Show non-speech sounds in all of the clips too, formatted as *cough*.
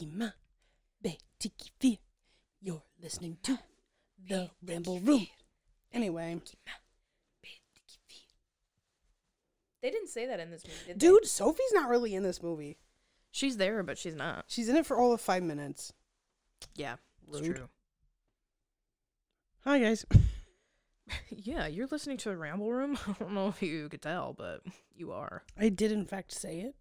Tiki ma, be tiki fear. You're listening to the Ramble Room. Anyway, They didn't say that in this movie, did they? dude, Sophie's not really in this movie. She's there, but she's not. She's in it for all of five minutes. Yeah, it's Rude. true. Hi guys. *laughs* yeah, you're listening to a ramble room. *laughs* I don't know if you could tell, but you are. I did in fact say it.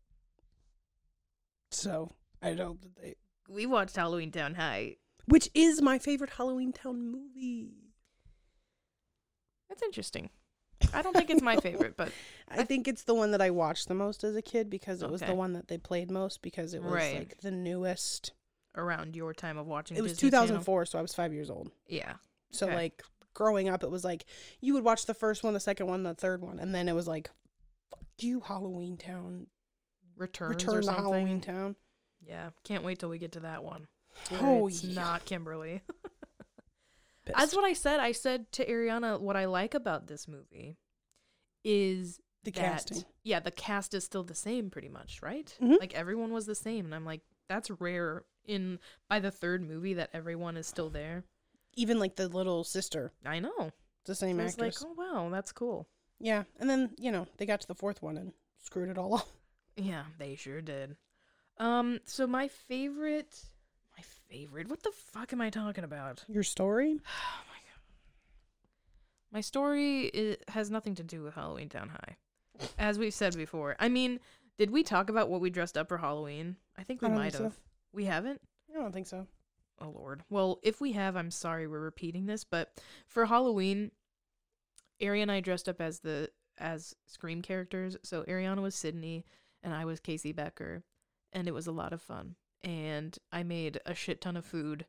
So I that they, We watched Halloween Town High. which is my favorite Halloween Town movie. That's interesting. I don't think it's my *laughs* favorite, but I think it's the one that I watched the most as a kid because it was the one that they played most because it was Right. like the newest. around your time of watching, It was Disney Channel. 2004, so I was five years old. Yeah, So Okay. like growing up, it was like you would watch the first one, the second one, the third one, and then it was like, "Fuck you, Halloween Town, Returns Return to. Halloween Town." Yeah, can't wait till we get to that one. Oh, it's yeah. not Kimberly. *laughs* That's what I said. I said to Ariana, what I like about this movie is the that- casting. Yeah, the cast is still the same, pretty much, right? Mhm. Like everyone was the same, and I'm like, that's rare. In by the third movie, that everyone is still there. Even like the little sister, I know. the same So was like, actress. oh wow, that's cool. Yeah, and then you know they got to the fourth one and screwed it all up. Yeah, they sure did. Um, so my favorite, my favorite. What the fuck am I talking about? Your story? *sighs* Oh my god. My story i has nothing to do with Halloween Town High. *laughs* As we've said before. I mean, did we talk about what we dressed up for Halloween? I think we I might think have. so. We haven't? I don't think so. Oh lord. Well, if we have, I'm sorry we're repeating this, but for Halloween, Ari and I dressed up as the as Scream characters. So Ariana was Sidney and I was Casey Becker, and it was a lot of fun. And I made a shit ton of food.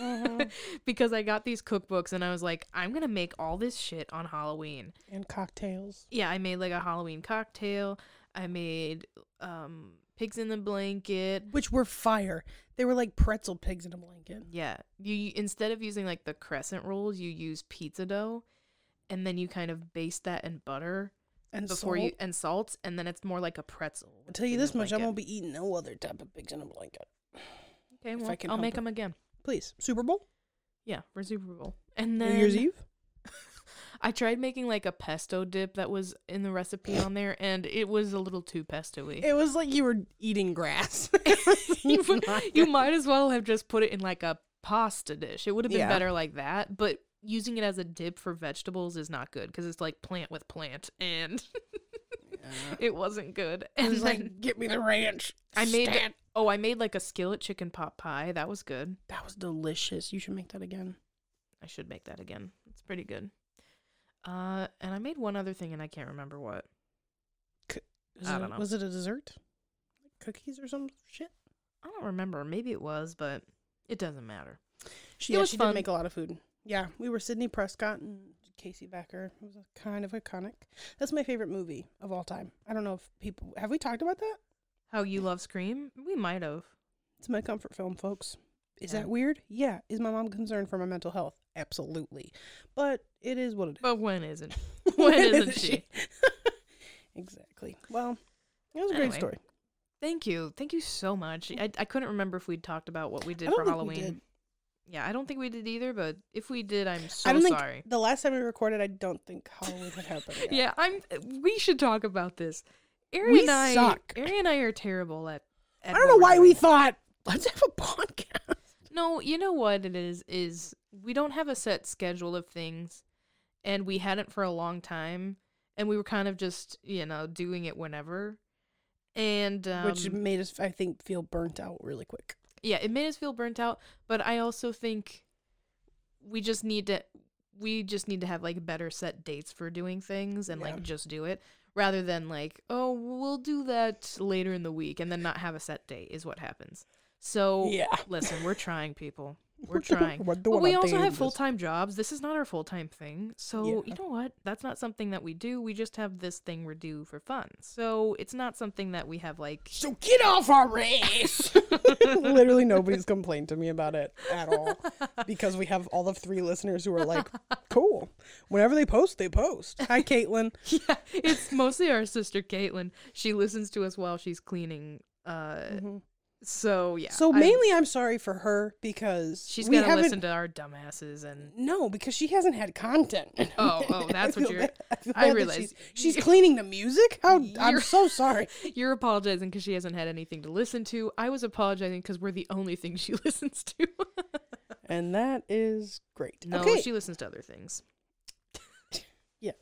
Mhm. *laughs* because I got these cookbooks and I was like, I'm gonna make all this shit on Halloween. And cocktails. Yeah, I made like a Halloween cocktail. I made um pigs in the blanket. which were fire. They were like pretzel pigs in a blanket. Yeah, you- instead of using like the crescent rolls, you use pizza dough, and then you kind of baste that in butter And before salt. you and salt, and then it's more like a pretzel. I'll tell you this much: I won't be eating no other type of pigs in a blanket. Okay, well, I can I'll make it. them again. Please, Super Bowl, Yeah, for Super Bowl. And then New Year's Eve. *laughs* I tried making like a pesto dip that was in the recipe on there, and it was a little too pesto-y. It was like you were eating grass. *laughs* *laughs* you, you might as well have just put it in like a pasta dish. It would have been Yeah. better like that, but using it as a dip for vegetables is not good because it's like plant with plant, and Yeah. *laughs* it wasn't good. I And was like, get me the ranch. I made- oh, I made like a skillet chicken pot pie. That was good. that was delicious. You should make that again. I should make that again. It's pretty good. Uh, and I made one other thing, and I can't remember what. I it- don't know. Was it a dessert? Like cookies or some shit? I don't remember. Maybe it was, but it doesn't matter. She, It yeah, was she fun. did make a lot of food. Yeah, we were Sidney Prescott and Casey Becker. It was a kind of iconic. That's my favorite movie of all time. I don't know if people have we talked about that. How you love Scream? We might have. It's my comfort film, folks. Is Yeah. that weird? Yeah. Is my mom concerned for my mental health? Absolutely. But it is what it is. But when isn't? *laughs* *laughs* when isn't she? *laughs* exactly. Well, it was a Anyway, great story. Thank you. Thank you so much. I, I couldn't remember if we'd talked about what we did for Halloween. Yeah, I don't think we did either, but if we did, I'm so I don't think sorry. the last time we recorded, I don't think Halloween had happened. Yet. Yeah, I'm we should talk about this. Ari We and I suck. Ari and I are terrible at, I don't know why we thought let's have a podcast. No, you know what it is is we don't have a set schedule of things and we hadn't for a long time and we were kind of just, you know, doing it whenever. And um, which made us, I think, feel burnt out really quick. Yeah, it made us feel burnt out, but I also think we just need to we just need to have like better set dates for doing things and Yeah. like just do it rather than like, oh, we'll do that later in the week and then not have a set date is what happens. So Yeah, listen, we're trying people. *laughs* We're trying. But we also have full time jobs. This is not our full time thing. So, Yeah. you know what? That's not something that we do. We just have this thing we do for fun. So, it's not something that we have like. So get off our race. *laughs* *laughs* Literally, nobody's complained to me about it at all because we have all the three listeners who are like, "Cool." Whenever they post, they post. Hi, Caitlin. yeah, it's mostly our sister Caitlin. She listens to us while she's cleaning uh Mhm. So yeah. So mainly, I'm sorry for her because she's we gonna listen to our dumbasses and No, because she hasn't had content. *laughs* Oh, oh, that's what you're- bad- I, I realize she's, she's cleaning the music. How I'm so sorry. *laughs* you're apologizing because she hasn't had anything to listen to. I was apologizing because we're the only thing she *laughs* listens to. And that is great. no, okay, she listens to other things. Yeah.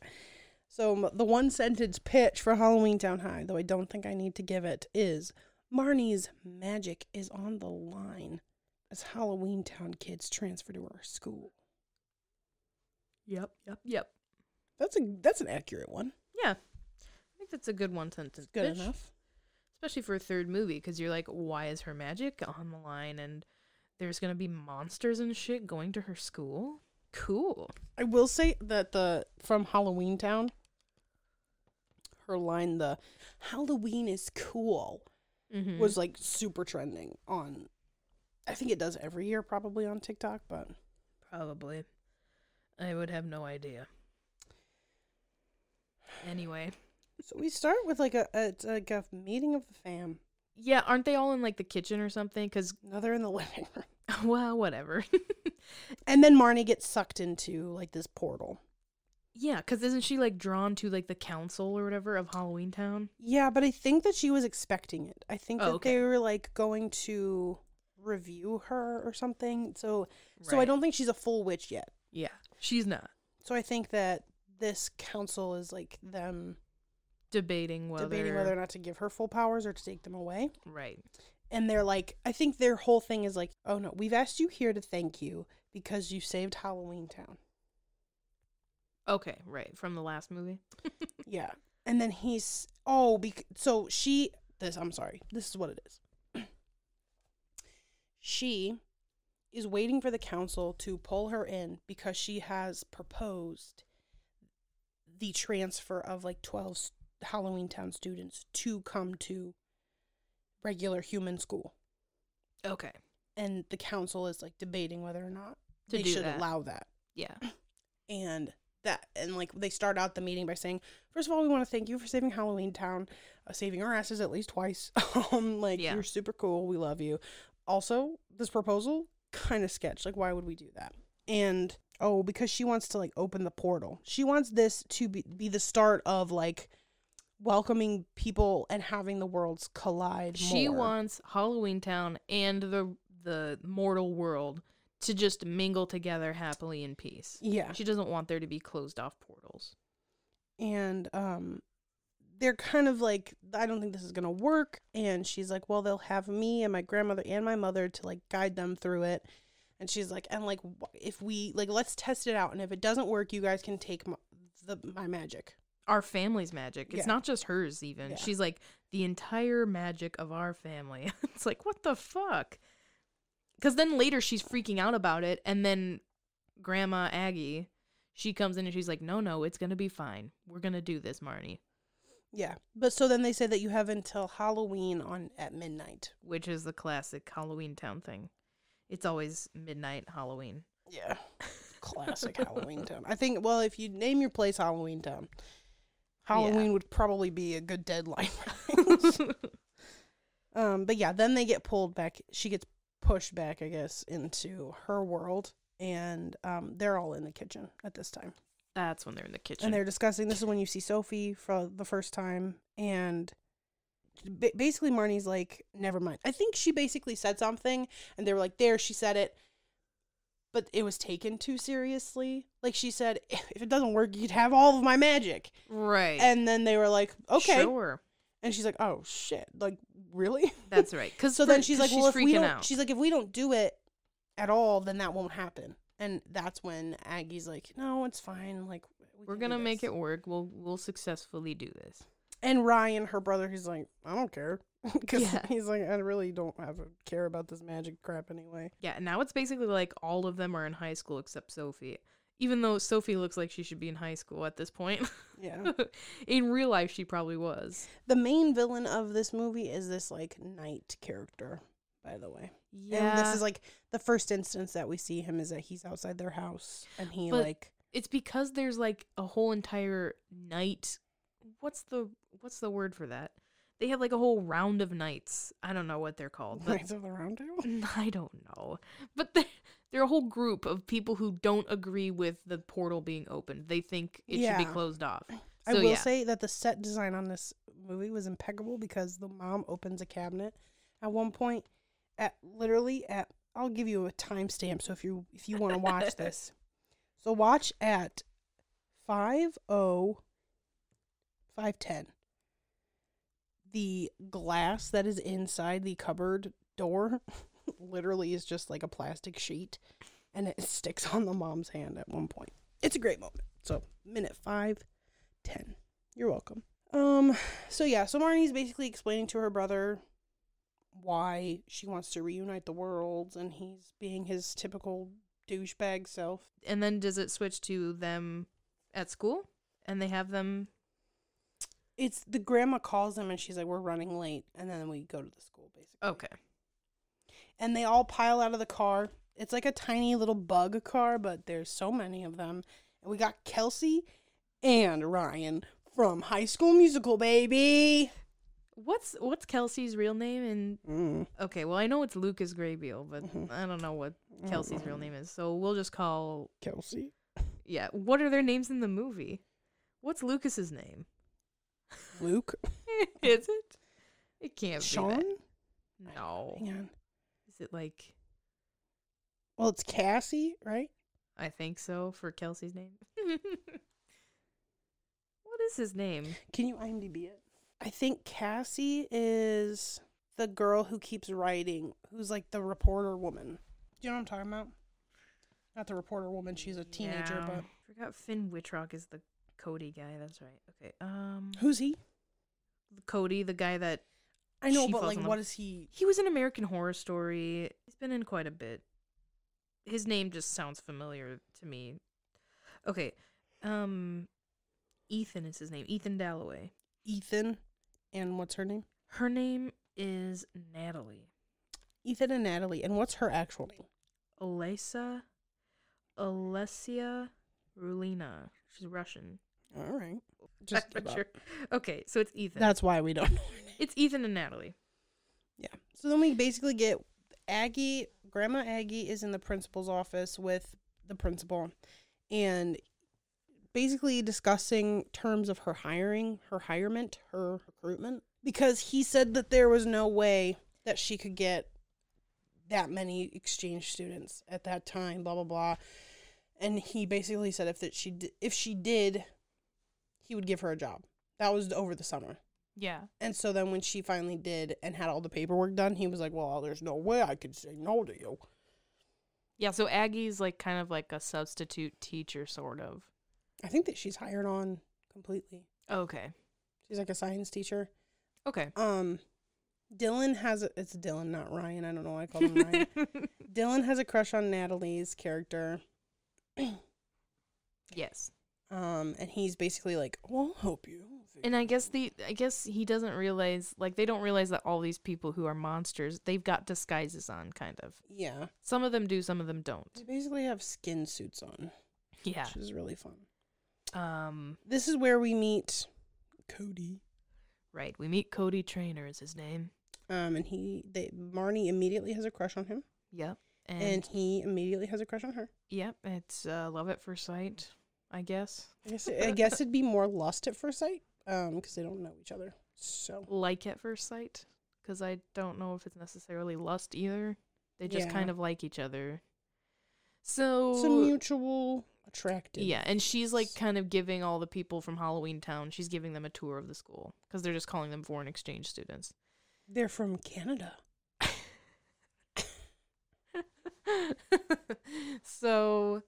So the one sentence pitch for Halloween Town High, though I don't think I need to give it, is Marnie's magic is on the line as Halloween Town kids transfer to our school. Yep, yep, yep. That's a that's an accurate one. Yeah, I think that's a good one sentence. Good pitch, enough. especially for a third movie because you're like, why is her magic on the line? And there's gonna be monsters and shit going to her school. Cool. I will say that the from Halloween Town, her line the Halloween is cool Mm-hmm. was like super trending on. I think it does every year, probably on TikTok, but probably. I would have no idea. Anyway, so we start with like a, a like a meeting of the fam. yeah, aren't they all in like the kitchen or something? Because *laughs* Now they're in the living room, *laughs* well, whatever. *laughs* and then Marnie gets sucked into like this portal. Yeah, because isn't she like drawn to like the council or whatever of Halloween Town? Yeah, but I think that she was expecting it. I think Oh, that okay. they were like going to review her or something. So so I don't think she's a full witch yet. Yeah, she's not So I think that this council is like them debating whether debating whether or not to give her full powers or to take them away. right. And they're like, I think their whole thing is like, oh no, we've asked you here to thank you because you saved Halloween Town. Okay, right from the last movie. *laughs* Yeah. And then he's, oh, bec- so she, this, I'm sorry, this is what it is. *clears throat* she is waiting for the council to pull her in because she has proposed the transfer of like 12 s- Halloween Town students to come to regular human school. Okay, And the council is like debating whether or not To they should that. allow that. yeah, *clears throat* And that, and like they start out the meeting by saying, first of all, we want to thank you for saving Halloween Town, uh, saving our asses at least twice. *laughs* um, like Yeah. you're super cool. We love you. Also, this proposal kind of sketch. Like, why would we do that? And oh, because she wants to like open the portal. She wants this to be, be the start of like welcoming people and having the worlds collide. she more. wants Halloween Town and the the mortal world to just mingle together happily in peace. yeah. She doesn't want there to be closed off portals. and um they're kind of like i don't think this is going to work and she's like well they'll have me and my grandmother and my mother to like guide them through it and she's like and like if we like let's test it out and if it doesn't work you guys can take my, the my magic Our family's magic. It's Yeah. not just hers even. Yeah. She's like the entire magic of our family. *laughs* it's like what the fuck? Cuz then later she's freaking out about it and then grandma Aggie she comes in and she's like, "No, no, it's going to be fine. We're going to do this, Marnie." yeah but so then they say that you have until halloween on at midnight Which is the classic Halloween Town thing. It's always midnight Halloween. yeah classic halloween town i think well if you name your place halloween town halloween would probably be a good deadline. *laughs* Um, but yeah, then they get pulled back. She gets pushed back, I guess, into her world, and um, they're all in the kitchen at this time, That's when they're in the kitchen. and they're discussing. This is when you see Sophie for the first time, and ba- basically Marnie's like, "Never mind." I think she basically said something, and they were like, "There, she said it." But it was taken too seriously. Like she said, if it doesn't work, you'd have all of my magic. right. And then they were like, okay. Sure. And she's like, oh shit. Like, really? *laughs* That's right. Cuz So then she's like, well, if we don't, out. she's like, if we don't do it at all, then that won't happen. And that's when Aggie's like, no, it's fine. Like, we We're going to make it work. We'll we'll successfully do this. And Ryan, her brother, he's like, I don't care, *laughs* because Yeah. he's like, I really don't have a care about this magic crap anyway. Yeah, now it's basically like all of them are in high school except Sophie. Even though Sophie looks like she should be in high school at this point. Yeah. *laughs* in real life she probably was. the main villain of this movie is this like knight character, by the way. Yeah. And this is like the first instance that we see him is that he's outside their house and he But- like it's because there's like a whole entire night what's the what's the word for that? they have like a whole round of knights. I don't know what they're called, Knights of the Round Table. *laughs* I don't know. But they're, they're a whole group of people who don't agree with the portal being opened. They think it should be closed off. I will yeah. say that the set design on this movie was impeccable because the mom opens a cabinet at one point at literally at I'll give you a timestamp so if you if you want to watch *laughs* this. So watch at five oh five ten. The glass that is inside the cupboard door literally is just like a plastic sheet and it *laughs* sticks on the mom's hand at one point. It's a great moment. So minute five 10. You're welcome. Um so yeah, so Marnie's basically explaining to her brother why she wants to reunite the worlds and he's being his typical douchebag self. And then does it switch to them at school? And they have them. It's the grandma calls them and she's like we're running late and then we go to the school basically. Okay. And they all pile out of the car. It's like a tiny little bug car, but there's so many of them. And we got Kelsey and Ryan from High School Musical, baby. What's what's Kelsey's real name? And Mm. okay, well I know it's Lucas Grabeel, but Mhm. I don't know what Kelsey's real name is. So we'll just call Kelsey. yeah. What are their names in the movie? What's Lucas's name? Luke. *laughs* is it? It can't Sean? be. Sean. No. Hang on. Like Well, it's Cassie, right? I think so for Kelsey's name? *laughs* what is his name? Can you IMDb it? I think Cassie is the girl who keeps writing, who's like the reporter woman. Do you know what I'm talking about? Not the reporter woman. She's a teenager, Yeah. but forgot Finn Wittrock is the Cody guy. That's right. Okay. Um, who's he? Cody, the guy that I know, She but like, what is he? he was in American Horror Story. He's been in quite a bit. His name just sounds familiar to me. Okay. Um, Ethan is his name. Ethan Dalloway. Ethan, and what's her name? Her name is Natalie. Ethan and Natalie, and what's her actual name? Alesa, Alessia Rulina. She's Russian. All right, just I'm give not up. sure. Okay, so it's Ethan. That's why we don't know. It's Ethan and Natalie. Yeah. So then we basically get Aggie, Grandma Aggie is in the principal's office with the principal and basically discussing terms of her hiring, her hirement, her recruitment because he said that there was no way that she could get that many exchange students at that time, blah blah blah. And he basically said if that she d- if she did, he would give her a job. That was over the summer. Yeah. And so then when she finally did and had all the paperwork done, he was like, "Well, there's no way I could say no to you." Yeah, so Aggie's like kind of like a substitute teacher, sort of. I think that she's hired on completely. Okay. She's like a science teacher. Okay. Um, Dylan has a, it's Dylan, not Ryan. I don't know why I call him Ryan. *laughs* Dylan has a crush on Natalie's character. yes. Um, and he's basically like, "Well, I'll help you." And I guess the I guess he doesn't realize like they don't realize that all these people who are monsters, they've got disguises on kind of. yeah, Some of them do, some of them don't. they basically have skin suits on, Yeah. which is really fun. Um This is where we meet Cody. right. We meet Cody Trainor is his name. Um, and he, they, Marnie immediately has a crush on him. Yep. And, and he immediately has a crush on her. yep, it's uh, love at first sight, I guess. I guess, I guess it'd be more lust at first sight, um, because they don't know each other. So Like at first sight cuz I don't know if it's necessarily lust either. They just Yeah. kind of like each other. So it's a mutual attractive. Yeah, and she's like kind of giving all the people from Halloween Town, she's giving them a tour of the school because they're just calling them foreign exchange students. they're from Canada. *laughs* so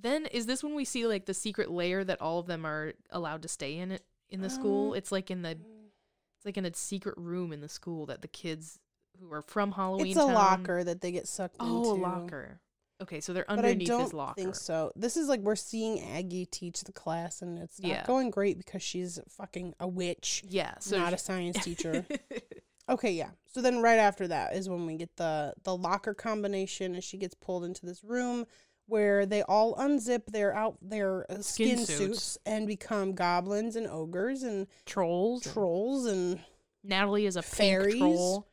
then is this when we see like the secret layer that all of them are allowed to stay in it in the school? Um, It's like in the it's like in a secret room in the school that the kids who are from Halloween It's a Town- locker that they get sucked Oh, into. a locker. Okay, so they're underneath this locker. But I don't his locker. think so. This is like we're seeing Aggie teach the class, and it's not Yeah. going great because she's fucking a witch, Yeah, so not a science teacher. *laughs* Okay, yeah. So then right after that is when we get the the locker combination and she gets pulled into this room where they all unzip their out their uh, Skin skin, suits. suits. and become goblins and ogres and trolls. trolls and Natalie is a Fairies? troll.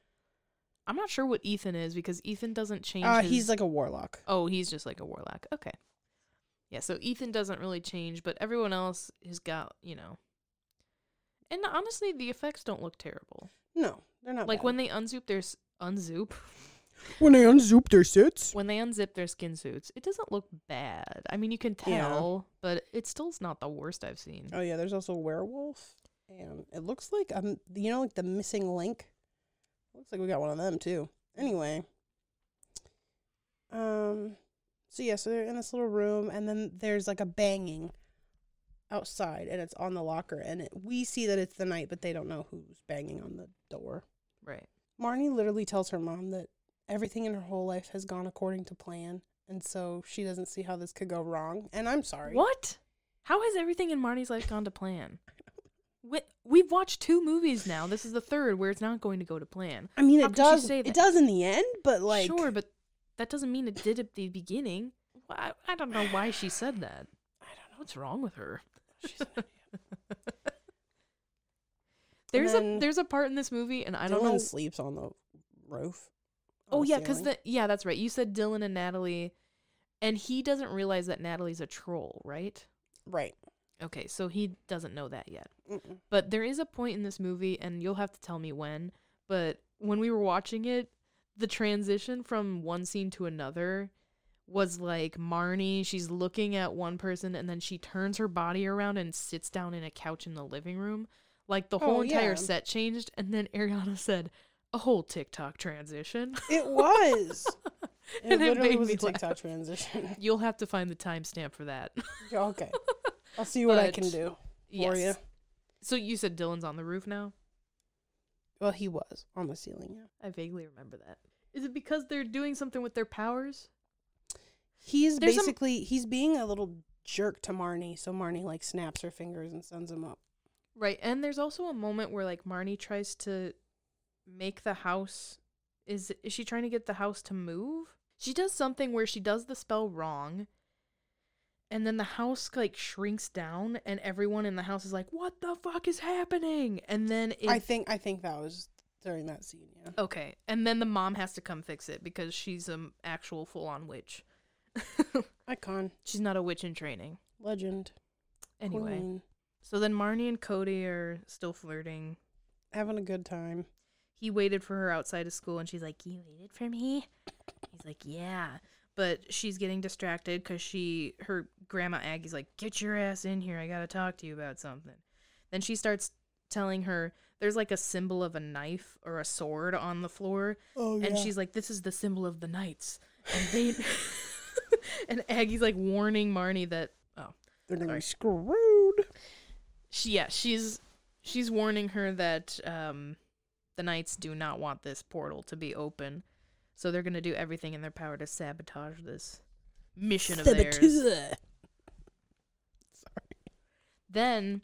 I'm not sure what Ethan is because Ethan doesn't change. Uh, his- he's like a warlock. oh, he's just like a warlock. Okay, yeah. So Ethan doesn't really change, but everyone else has got you know. And honestly, the effects don't look terrible. No, they're not. like bad. when they unzoop their unzoop *laughs* when they unzip their suits. when they unzip their skin suits, it doesn't look bad. I mean, you can tell, but it still's not the worst I've seen. Oh yeah, there's also a werewolf, and it looks like um, you know, like the missing link. Looks like we got one of them too. Anyway, um, so yeah, so they're in this little room, and then there's like a banging outside, and it's on the locker, and it, we see that it's the night, but they don't know who's banging on the door. Right. Marnie literally tells her mom that everything in her whole life has gone according to plan, and so she doesn't see how this could go wrong. And I'm sorry. What? How has everything in Marnie's life gone to plan? We, we've watched two movies now. This is the third where it's not going to go to plan. I mean, How it does. say It does in the end, but like, sure, but that doesn't mean it did at the beginning. I, I don't know why she said that. *sighs* I don't know. What's wrong with her? She's an idiot. There's a there's a part in this movie, and I don't Dylan know. sleeps on the roof. Oh yeah, because the yeah, that's right. You said Dylan and Natalie, and he doesn't realize that Natalie's a troll, right? right. Okay, so he doesn't know that yet. Mm-mm. But there is a point in this movie, and you'll have to tell me when. But when we were watching it, the transition from one scene to another was like Marnie, she's looking at one person, and then she turns her body around and sits down in a couch in the living room. Like the oh, whole Oh, entire yeah. set changed, and then Ariana *laughs* said, a whole TikTok transition. It was. *laughs* It And it literally made was me a TikTok laugh. transition. *laughs* You'll have to find the timestamp for that. okay. *laughs* I'll see what I can do for yes. you. So you said Dylan's on the roof now? Well, he was on the ceiling. Yeah. I vaguely remember that. Is it because they're doing something with their powers? He's There's basically he's being a little jerk to Marnie, so Marnie like snaps her fingers and sends him up. Right. And there's also a moment where like Marnie tries to make the house is is she trying to get the house to move? She does something where she does the spell wrong. And then the house like shrinks down and everyone in the house is like, "What the fuck is happening?" And then it I think I think that was during that scene. Yeah. Okay. And then the mom has to come fix it because she's an actual full-on witch. *laughs* Icon, she's not a witch in training. legend, Anyway. queen, So then Marnie and Cody are still flirting. having a good time. He waited for her outside of school and she's like, You waited for me? He's like, Yeah. But she's getting distracted because she, her grandma Aggie's like, Get your ass in here. I got to talk to you about something. Then she starts telling her there's like a symbol of a knife or a sword on the floor. Oh And she's like, This is the symbol of the knights. And they, *laughs* and Aggie's like warning Marnie that, oh, they're gonna sorry. be screwed. she yeah she's she's warning her that um the knights do not want this portal to be open. So they're going to do everything in their power to sabotage this mission of theirs. Saboteur. then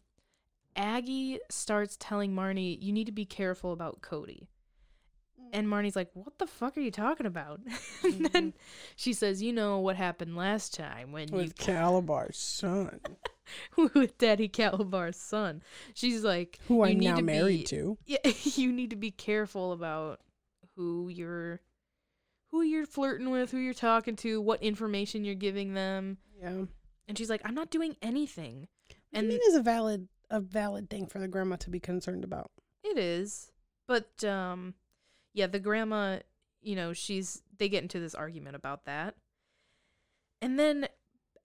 aggie starts telling marnie you need to be careful about cody and marnie's like what the fuck are you talking about *laughs* and then she says you know what happened last time when you With *laughs* Kalabar's son, with Daddy Kalabar's son. She's like, who you I'm need now to married be- to. *laughs* yeah, you need to be careful about who you're, who you're flirting with, who you're talking to, what information you're giving them. Yeah. And she's like, I'm not doing anything. And I mean, is a valid a valid thing for the grandma to be concerned about. it is, but um, yeah, the grandma, you know, she's they get into this argument about that, and then.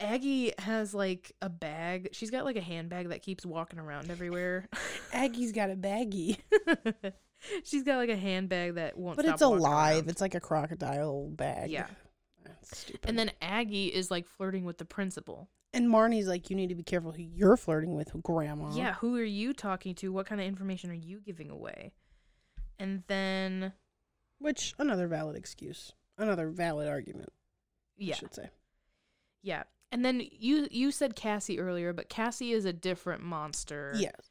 Aggie has like a bag. She's got like a handbag that keeps walking around everywhere. *laughs* Aggie's got a baggie, *laughs* She's got like a handbag that won't. but it's alive. around. It's like a crocodile bag. Yeah. That's stupid. And then Aggie is like flirting with the principal. and Marnie's like, you need to be careful who you're flirting with, Grandma. Yeah, who are you talking to? What kind of information are you giving away? And then Which another valid excuse, another valid argument. yeah, I should say. yeah. And then you you said Cassie earlier, but Cassie is a different monster. Yes,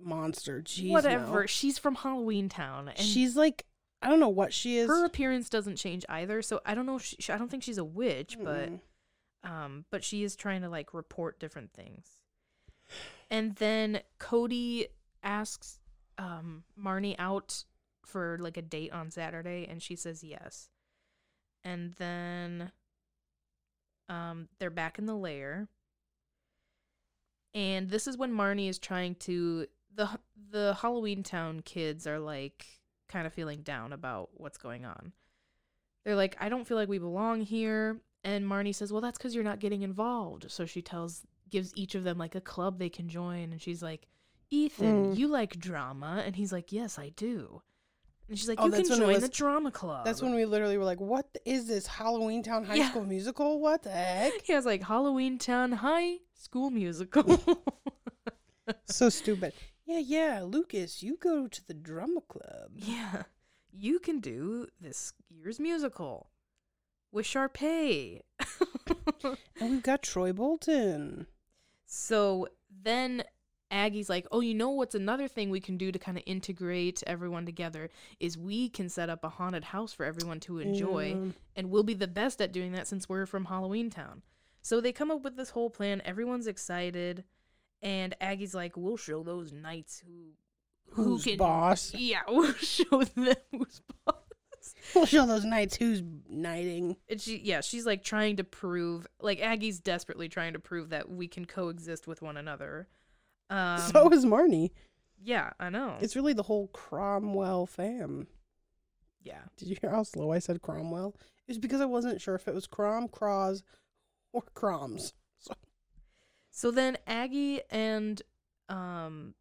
monster. Jeez, Whatever. no. She's from Halloween Town, and She's like, I don't know what she is. her appearance doesn't change either. So I don't know. If she, I don't think she's a witch, but Mm. um but she is trying to like report different things and then cody asks um Marnie out for like a date on Saturday and she says yes. And then um they're back in the lair. And this is when Marnie is trying to the the Halloween Town kids are like kind of feeling down about what's going on. They're like, I don't feel like we belong here. And Marnie says, Well, that's because you're not getting involved. So she tells, gives each of them like a club they can join. And she's like, Ethan, Mm. you like drama. And he's like, Yes, I do. And she's like, Oh, You can that's when it join was- the drama club. That's when we literally were like, "What is this Halloween Town High Yeah. School musical? What the heck?" *laughs* he has like Halloween Town High School Musical. *laughs* so stupid. Yeah, yeah, Lucas, you go to the drama club. yeah. You can do this year's musical with Sharpay. *laughs* And we've got Troy Bolton. So then Aggie's like, "Oh, you know what's another thing we can do to kind of integrate everyone together is we can set up a haunted house for everyone to enjoy, Yeah. and we'll be the best at doing that since we're from Halloween Town." So they come up with this whole plan. Everyone's excited, and Aggie's like, "We'll show those knights who who Who's can boss? Yeah, *laughs* we'll show them who's boss." We'll show those knights who's knighting. And she, yeah, she's like trying to prove, like Aggie's desperately trying to prove that we can coexist with one another. Um, so is Marnie. Yeah, I know. It's really the whole Cromwell fam. yeah. Did you hear how slow I said Cromwell? It was because I wasn't sure if it was Crom, Cross, or Croms. So So then Aggie and um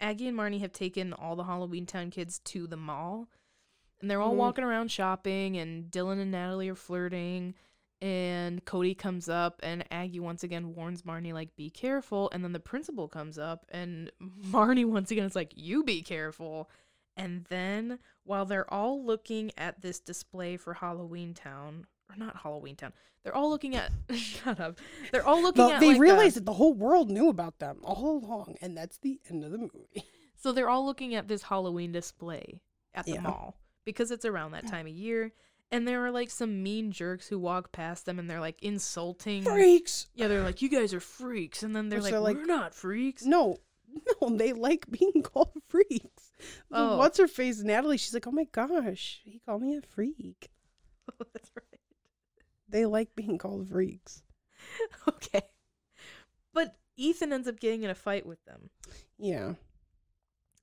Aggie and Marnie have taken all the Halloween Town kids to the mall. And they're all Mhm. walking around shopping and Dylan and Natalie are flirting and Cody comes up and Aggie once again warns Marnie like be careful and then the principal comes up and *laughs* Marnie once again is like you be careful. And then while they're all looking at this display for Halloween Town or not Halloween Town. They're all looking at *laughs* shut up. They're all looking But at they like, a- realized that the whole world knew about them all along, and that's the end of the movie. *laughs* So they're all looking at this Halloween display at the Yeah. mall because it's around that mm. time of year. And there are like some mean jerks who walk past them and they're like insulting. Freaks! Yeah, they're like, "You guys are freaks," and then they're like, they're like- "We're not freaks." No, *laughs* no, they like being *laughs* called freaks. Oh. What's her face? Natalie, she's like, oh my gosh, he called me a freak. *laughs* That's right. They like being called freaks. Okay, but Ethan ends up getting in a fight with them. Yeah.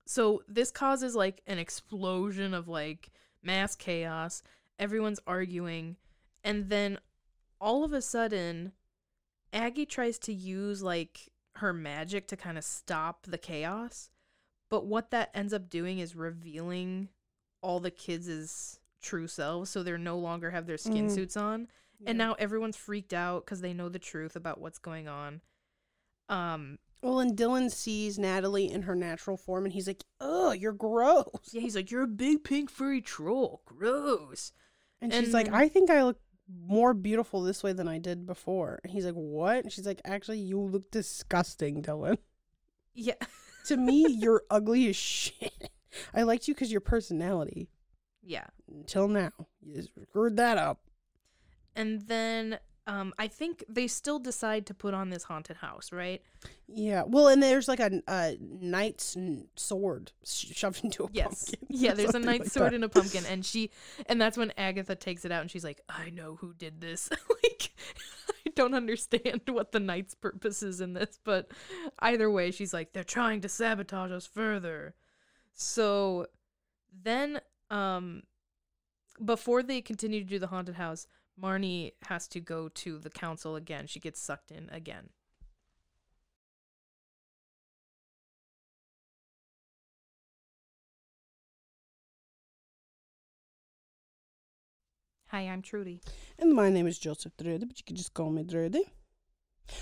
So this causes like an explosion of like mass chaos. Everyone's arguing. And then all of a sudden, Aggie tries to use like her magic to kind of stop the chaos. But what that ends up doing is revealing all the kids' true selves. So they're no longer have their skin Mm. suits on. And now everyone's freaked out because they know the truth about what's going on. Um, Well, and Dylan sees Natalie in her natural form, and he's like, "Oh, you're gross." yeah, he's like, "You're a big pink furry troll. Gross." And she's like, "I think I look more beautiful this way than I did before." And he's like, "What?" And she's like, "Actually, you look disgusting, Dylan. Yeah. *laughs* to me, you're ugly as shit. I liked you because your personality. Yeah. Until now, you screwed that up." And then um I think they still decide to put on this haunted house, right? Yeah. Well, and there's like a, a knight's sword shoved into a Yes. pumpkin. Yeah, there's a knight's like sword that. and a pumpkin and she and that's when Agatha takes it out and she's like, "I know who did this." *laughs* like I don't understand *laughs* what the knight's purpose is in this, but either way, she's like, "They're trying to sabotage us further." So then um before they continue to do the haunted house, Marnie has to go to the council again. She gets sucked in again. Hi, I'm Trudy. And my name is Joseph Drude, but you can just call me Drude.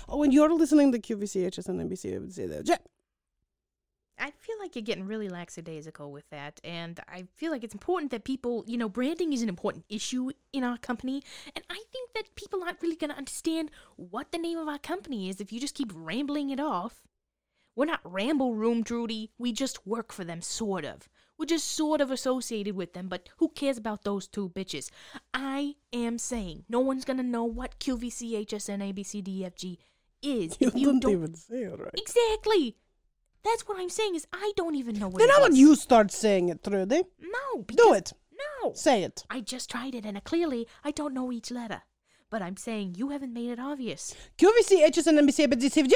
Oh, and you're listening to QVCHS and NBC. I feel like you're getting really lackadaisical with that, and I feel like it's important that people, you know, branding is an important issue in our company, and I think that people aren't really going to understand what the name of our company is if you just keep rambling it off. We're not Ramble Room, Drudy. We just work for them, sort of. We're just sort of associated with them, but who cares about those two bitches? I am saying no one's gonna know what QVCHSN ABCDFG is *laughs* You if you didn't don't even say it right. Exactly. That's what I'm saying is I don't even know what Then it how about is. you start saying it, Trudy? No, Do because- it. No. Say it. I just tried it and uh, clearly I don't know each letter. But I'm saying you haven't made it obvious. QVC, HSN, NBC, BDC,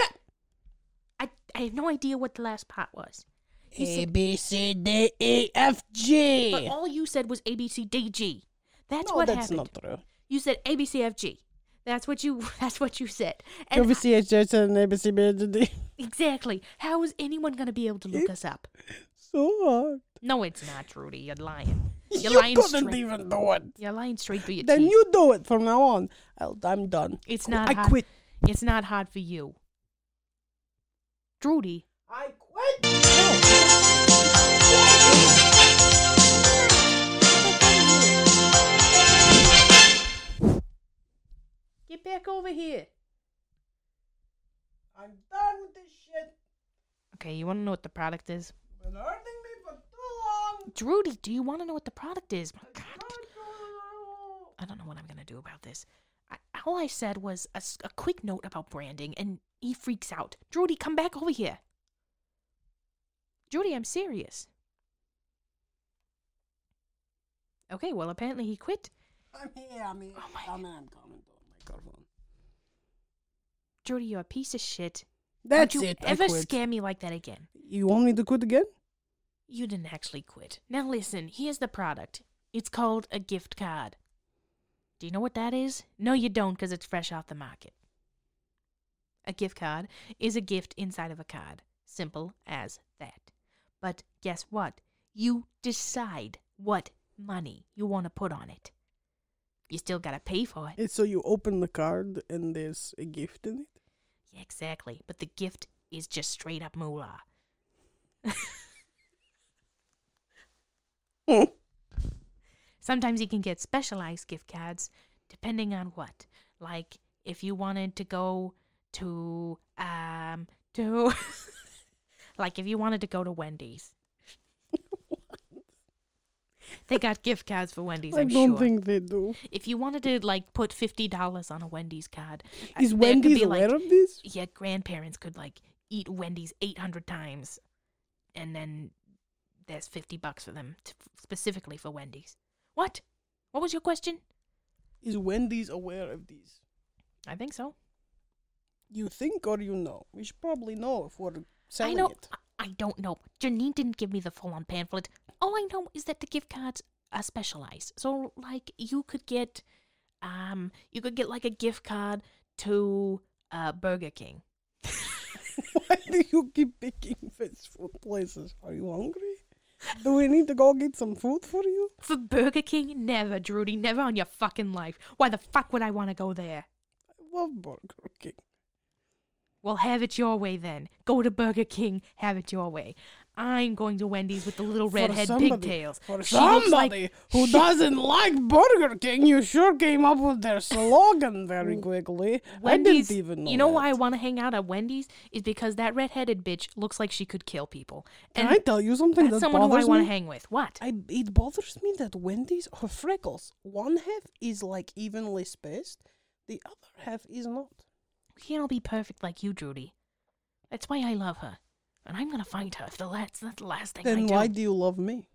I I have no idea what the last part was. You A said, B C D E F G. but all you said was A B C D G. That's No, what that's happened. not true. You said A B C F G. That's what you *laughs* that's what you said. And I- QVC, HSN, NBC, BDC. exactly. How is anyone gonna be able to look us up? So hard. No, it's not, Trudy. You're lying. *laughs* You're you lying couldn't straight. even do it. You're lying straight through your Then teeth. you do it from now on. I'll, I'm done. It's Qu- not I hard. quit. It's not hard for you. Trudy. I quit. Okay, you want to know what the product is? Been hurting me for too long. Drudy, do you want to know what the product is? My God, I don't know what I'm gonna do about this. I, all I said was a, a quick note about branding, and he freaks out. Drudy, come back over here. Drudy, I'm serious. Okay, well, apparently he quit. I'm here. I'm here. Oh my I'm, I'm coming to the microphone. Drudy, you're a piece of shit. That's Don't you it. ever scare me like that again. You want me to quit again? You didn't actually quit. Now listen, here's the product. It's called a gift card. Do you know what that is? No, you don't, because it's fresh off the market. A gift card is a gift inside of a card. Simple as that. But guess what? You decide what money you want to put on it. You still got to pay for it. It's so you open the card and there's a gift in it. Yeah, exactly. But the gift is just straight up moolah. *laughs* Sometimes you can get specialized gift cards depending on what. Like if you wanted to go to um to *laughs* like if you wanted to go to Wendy's. They got gift cards for Wendy's, I I'm don't sure. think they do. if you wanted to like put fifty dollars on a Wendy's card, uh, Is there could Wendy's be, like, aware of this? yeah, grandparents could like eat Wendy's 800 times and then there's 50 bucks for them specifically for Wendy's. What? What was your question? Is Wendy's aware of these? I think so. You think or you know? We should probably know if we're I selling know. it. I- don't know. Janine didn't give me the full on pamphlet. All I know is that the gift cards are specialized. So like you could get um you could get like a gift card to uh Burger King. *laughs* Why do you keep picking fast food places? Are you hungry? Do we need to go get some food for you? For Burger King? Never, Drudy. Never on your fucking life. Why the fuck would I want to go there? I love Burger King. Well, have it your way then. Go to Burger King, have it your way. I'm going to Wendy's with the little redhead somebody- pigtails. For She looks like- somebody who doesn't like Burger King, you sure came up with their slogan very quickly. Wendy's, I didn't even know you know that. why I want to hang out at Wendy's is because that redheaded bitch looks like she could kill people. Can And I tell you something that's that someone who I want to hang with. What? I it bothers me that Wendy's her freckles. One half is like evenly spaced, the other half is not. Can't all be perfect like you, Drudy. That's why I love her. And I'm going to find her if the last, that's the last thing I Then do. why do you love me?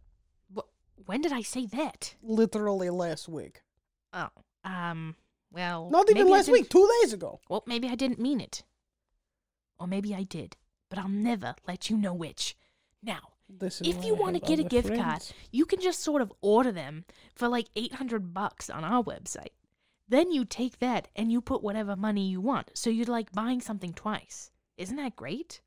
Wh- when did I say that? Literally last week. Oh, um, well. Not even maybe I last didn't- week, two days ago. Well, maybe I didn't mean it. Or maybe I did. But I'll never let you know which. Now, This is if why you I want to have get a other gift card, friends. you can just sort of order them for like 800 bucks on our website. Then you take that and you put whatever money you want. So you're like buying something twice. Isn't that great?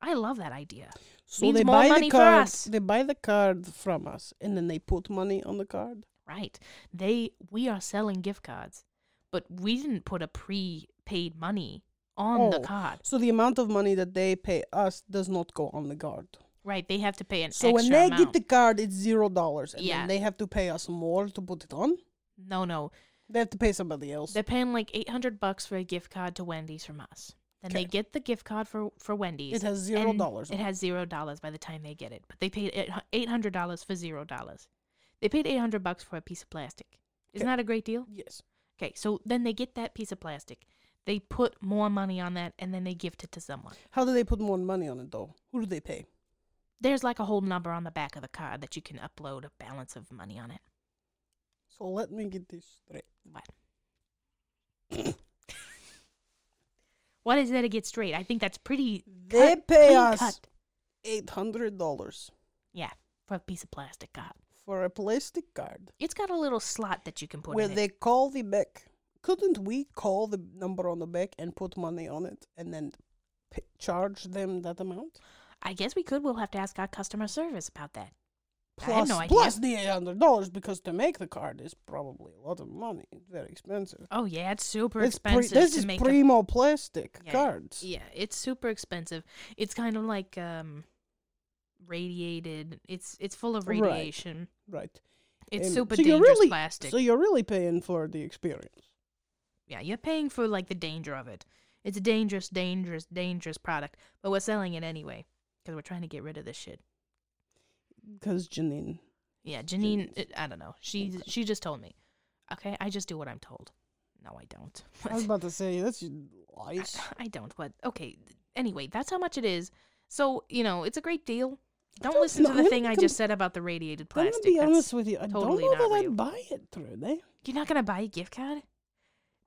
I love that idea. So means they buy the card. They buy the card from us, and then they put money on the card. Right. They we are selling gift cards, but we didn't put a pre-paid money on the Oh, card. So the amount of money that they pay us does not go on the card. Right, they have to pay an So when they amount. get the card, it's zero dollars, and Yeah. then they have to pay us more to put it on. No, no. They have to pay somebody else. They're paying like 800 bucks for a gift card to Wendy's from us. Then they get the gift card for for Wendy's. It has zero and dollars. It has zero dollars by the time they get it, but they paid eight- eight hundred dollars for zero dollars. They paid eight hundred bucks for a piece of plastic. Isn't that a great deal? Yes. Okay, so then they get that piece of plastic. They put more money on that and then they gift it to someone. How do they put more money on it though? Who do they pay? There's like a whole number on the back of the card that you can upload a balance of money on it. So let me get this straight. What? What is there to get straight? I think that's pretty They cut- pay us cut eight hundred dollars Yeah, for a piece of plastic card. for a plastic card It's got a little slot that you can put where it. they call the back. Couldn't we call the number on the back and put money on it and then p- charge them that amount? I guess we could. We'll have to ask our customer service about that. Plus, no plus the eight hundred dollars because to make the card is probably a lot of money. It's very expensive. Oh yeah, it's super It's pre- expensive this to is a, primo plastic Yeah, cards. yeah, it's super expensive. It's kind of like um, radiated. It's it's full of radiation. Right. It's Um, super so you're dangerous really- plastic. So you're really paying for the experience. yeah, you're paying for like the danger of it. It's a dangerous, dangerous, dangerous product, but we're selling it anyway because we're trying to get rid of this shit. Because Janine. Yeah, Janine. Uh, I don't know. She Okay. she just told me. Okay, I just do what I'm told. No, I don't. *laughs* I was about to say that's lies. I, I don't. But okay. Anyway, that's how much it is. So you know, it's a great deal. Don't don't listen to the thing I just said about the radiated plastic. I'm gonna be That's- honest with you. I totally don't know that real. I'd buy it through there. You're not gonna buy a gift card,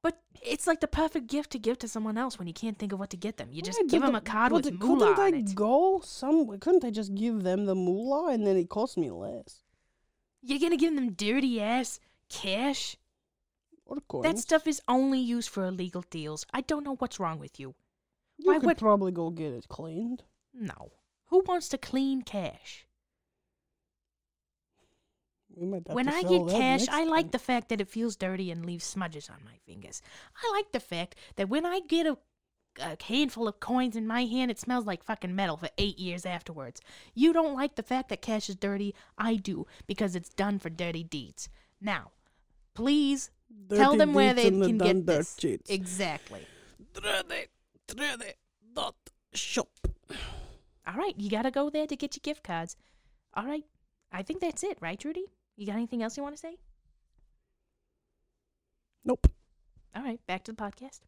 but it's like the perfect gift to give to someone else when you can't think of what to get them. You just Right, give them a card with the- moolah couldn't it. go some? Couldn't I just give them the moolah and then it cost me less? You're gonna give them dirty ass cash. That stuff is only used for illegal deals. I don't know what's wrong with you. You why could would- probably go get it cleaned. No. Who wants to clean cash? We might have when to I get cash, next I like time. the fact that it feels dirty and leaves smudges on my fingers. I like the fact that when I get a, a handful of coins in my hand, it smells like fucking metal for eight years afterwards. You don't like the fact that cash is dirty. I do, because it's done for dirty deeds. Now, please tell them where they and the can get dirt this. cheats. Exactly. Dirty, dirty dot shop. All right, you gotta go there to get your gift cards. All right, I think that's it, right, Trudy? You got anything else you want to say? Nope. All right, back to the podcast.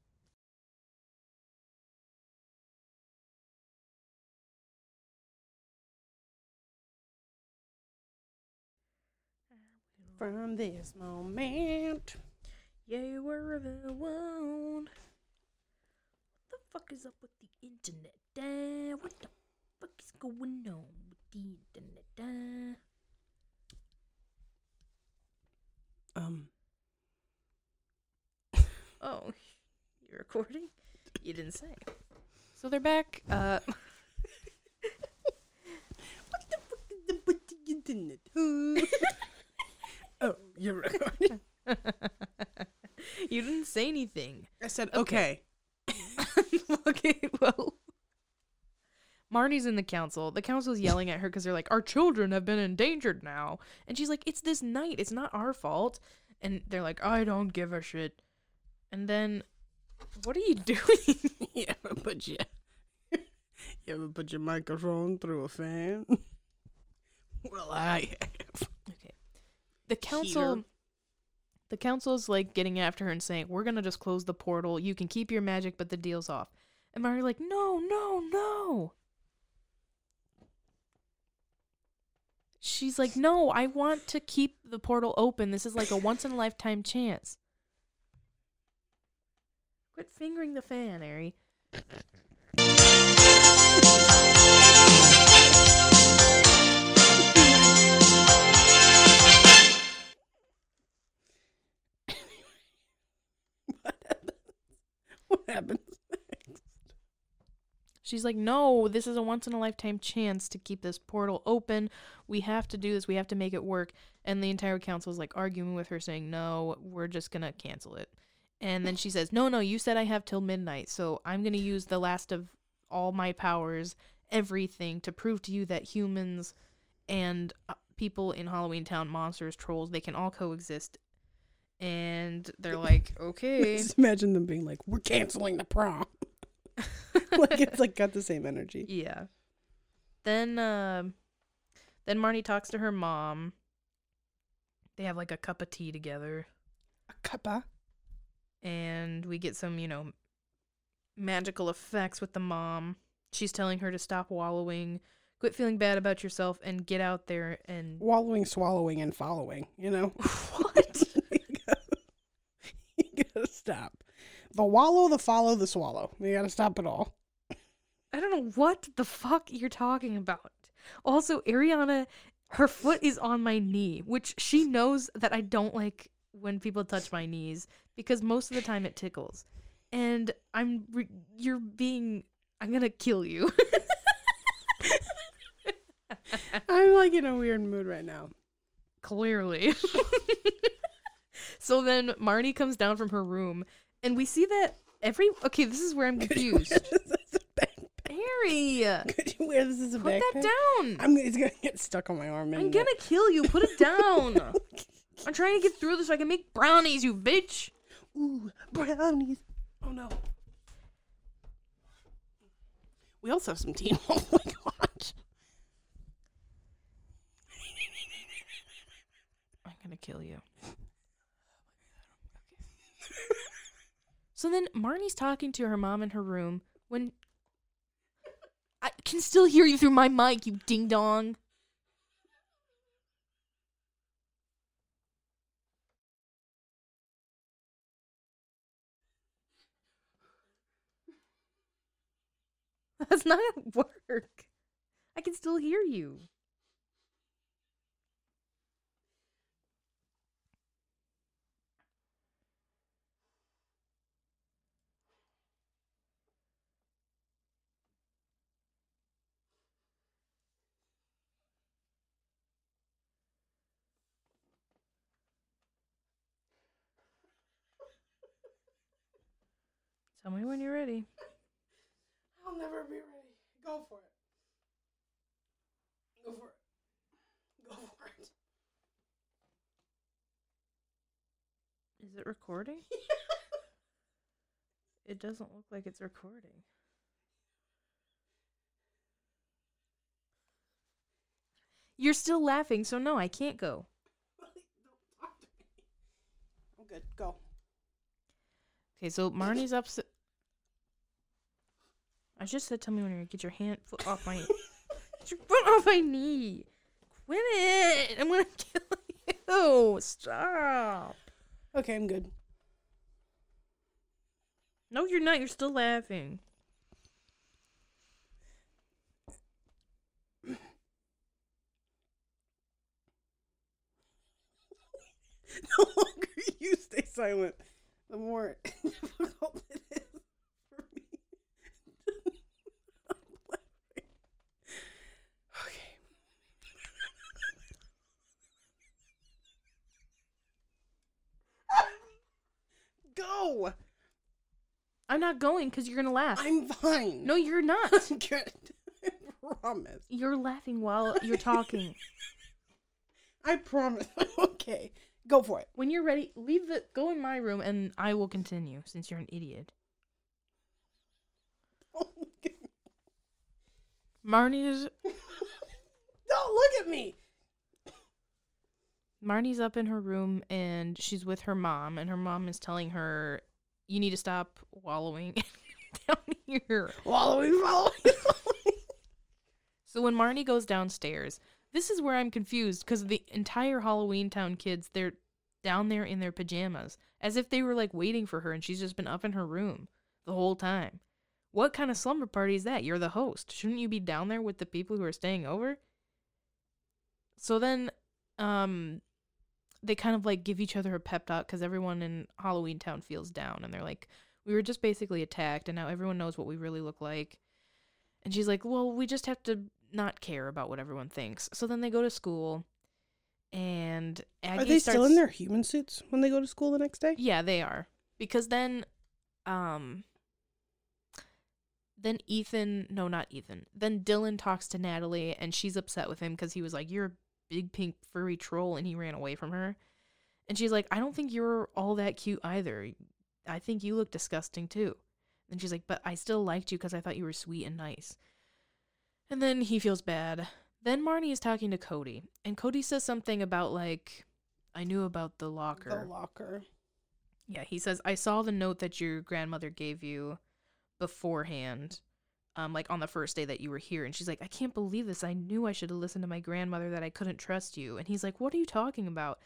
From this moment. You were the one. What the fuck is up with the internet? Uh, what the fuck is going on with the internet? Uh? Um. *laughs* Oh, you're recording? You didn't say. So they're back. Uh, What the fuck is the with the internet? oh, you're recording. *laughs* you didn't say anything. I said Okay. okay, *laughs* well. Marnie's in the council. The council's *laughs* yelling at her because they're like, Our children have been endangered now. And she's like, It's this night. It's not our fault. And they're like, I don't give a shit. And then, what are you *laughs* doing? *laughs* You ever put your you ever put your microphone through a fan? well, I have. okay. The council. Heater. The council's like getting after her and saying, We're gonna just close the portal. You can keep your magic, but the deal's off. And Marnie's like, No, no, no. She's like, No, I want to keep the portal open. This is like a once in a lifetime chance. Quit fingering the fan, Ari. *laughs* What happens? What happens? She's like, No, this is a once in a lifetime chance to keep this portal open. We have to do this. We have to make it work. And the entire council is like arguing with her, saying, No, we're just going to cancel it. And then she says, No, no, you said I have till midnight. So I'm going to use the last of all my powers, everything, to prove to you that humans and uh, people in Halloween Town, monsters, trolls, they can all coexist. And they're *laughs* like, Okay. Just imagine them being like, "We're canceling the prom." *laughs* like it's like got the same energy. Yeah. Then um then Marnie talks to her mom. They have like a cup of tea together A cuppa. and we get some, you know, magical effects with the mom. She's telling her to stop wallowing, quit feeling bad about yourself, and get out there and Wallowing, swallowing, and following. You know. *laughs* what? *laughs* you, gotta, you gotta stop. The wallow, the follow, the swallow. You gotta stop it all. I don't know what the fuck you're talking about. Also, Ariana, her foot is on my knee, which she knows that I don't like when people touch my knees because most of the time it tickles. And I'm re- you're being I'm to kill you. *laughs* I'm like in a weird mood right now. Clearly. *laughs* so then Marnie comes down from her room and we see that every Okay, this is where I'm Could you wear confused. This as a backpack? Harry, Could you wear this as a put backpack? that down. I'm. It's gonna get stuck on my arm. I'm gonna kill you. Put it down. *laughs* I'm trying to get through this so I can make brownies, you bitch. Ooh, brownies. Oh no. We also have some tea. *laughs* Oh my gosh. I'm gonna kill you. so then Marnie's talking to her mom in her room when can still hear you through my mic, you ding dong. That's not gonna work. I can still hear you. Tell me when you're ready. I'll never be ready. Go for it. Go for it. Go for it. Is it recording? *laughs* it doesn't look like it's recording. You're still laughing, so no, I can't go. *laughs* I'm good. Go. Okay, so Marnie's upset. I just said, tell me when you get your hand foot off my, *laughs* get your foot off my knee. Quit it! I'm gonna kill you. Stop. Okay, I'm good. No, you're not. You're still laughing. *laughs* The longer you stay silent, the more *laughs* difficult it is for me. I'm laughing. Okay. Go. I'm not going because you're gonna laugh. I'm fine. no, you're not. *laughs* I'm good. *laughs* I promise. You're laughing while you're talking. *laughs* I promise. okay. Go for it. when you're ready, leave the go in my room and I will continue since you're an idiot. Oh at. Marnie's Don't look at me. Marnie's up in her room and she's with her mom and her mom is telling her you need to stop wallowing *laughs* down here. Wallowing, *laughs* wallowing." So when Marnie goes downstairs, this is where I'm confused because the entire Halloween Town kids, they're down there in their pajamas as if they were like waiting for her and she's just been up in her room the whole time. What kind of slumber party is that? You're the host. Shouldn't you be down there with the people who are staying over? So then um they kind of like give each other a pep talk because everyone in Halloween Town feels down and they're like, we were just basically attacked and now everyone knows what we really look like. And she's like, well, we just have to not care about what everyone thinks. So then they go to school and Aggie Are they still in their human suits when they go to school the next day? yeah, they are. Because then um then Ethan, no not Ethan. Then Dylan talks to Natalie and she's upset with him cuz he was like you're a big pink furry troll and he ran away from her. And she's like I don't think you're all that cute either. I think you look disgusting too. And she's like but I still liked you cuz I thought you were sweet and nice. And then he feels bad. Then Marnie is talking to Cody and Cody says something about like I knew about the locker. The locker. Yeah, he says, I saw the note that your grandmother gave you, beforehand, um, like on the first day that you were here. And she's like, I can't believe this. I knew I should have listened to my grandmother that I couldn't trust you. And he's like, What are you talking about?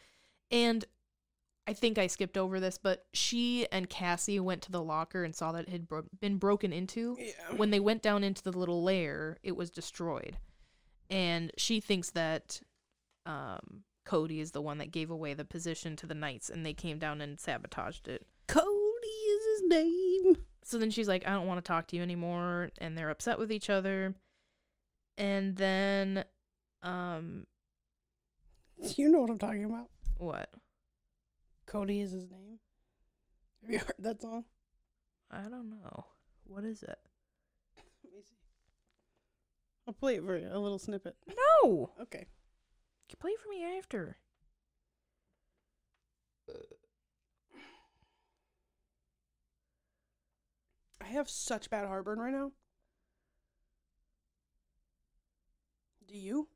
And I think I skipped over this, but she and Cassie went to the locker and saw that it had bro- been broken into. Yeah. When they went down into the little lair, it was destroyed. And she thinks that um, Cody is the one that gave away the position to the Knights and they came down and sabotaged it. Cody is his name. So then she's like, I don't want to talk to you anymore. And they're upset with each other. And then, um, *laughs* You know what I'm talking about. what? Cody is his name. Have you heard that song? I don't know. What is it? Let me see. I'll play it for you, a little snippet. No! Okay. You play it for me after. I have such bad heartburn right now. Do you?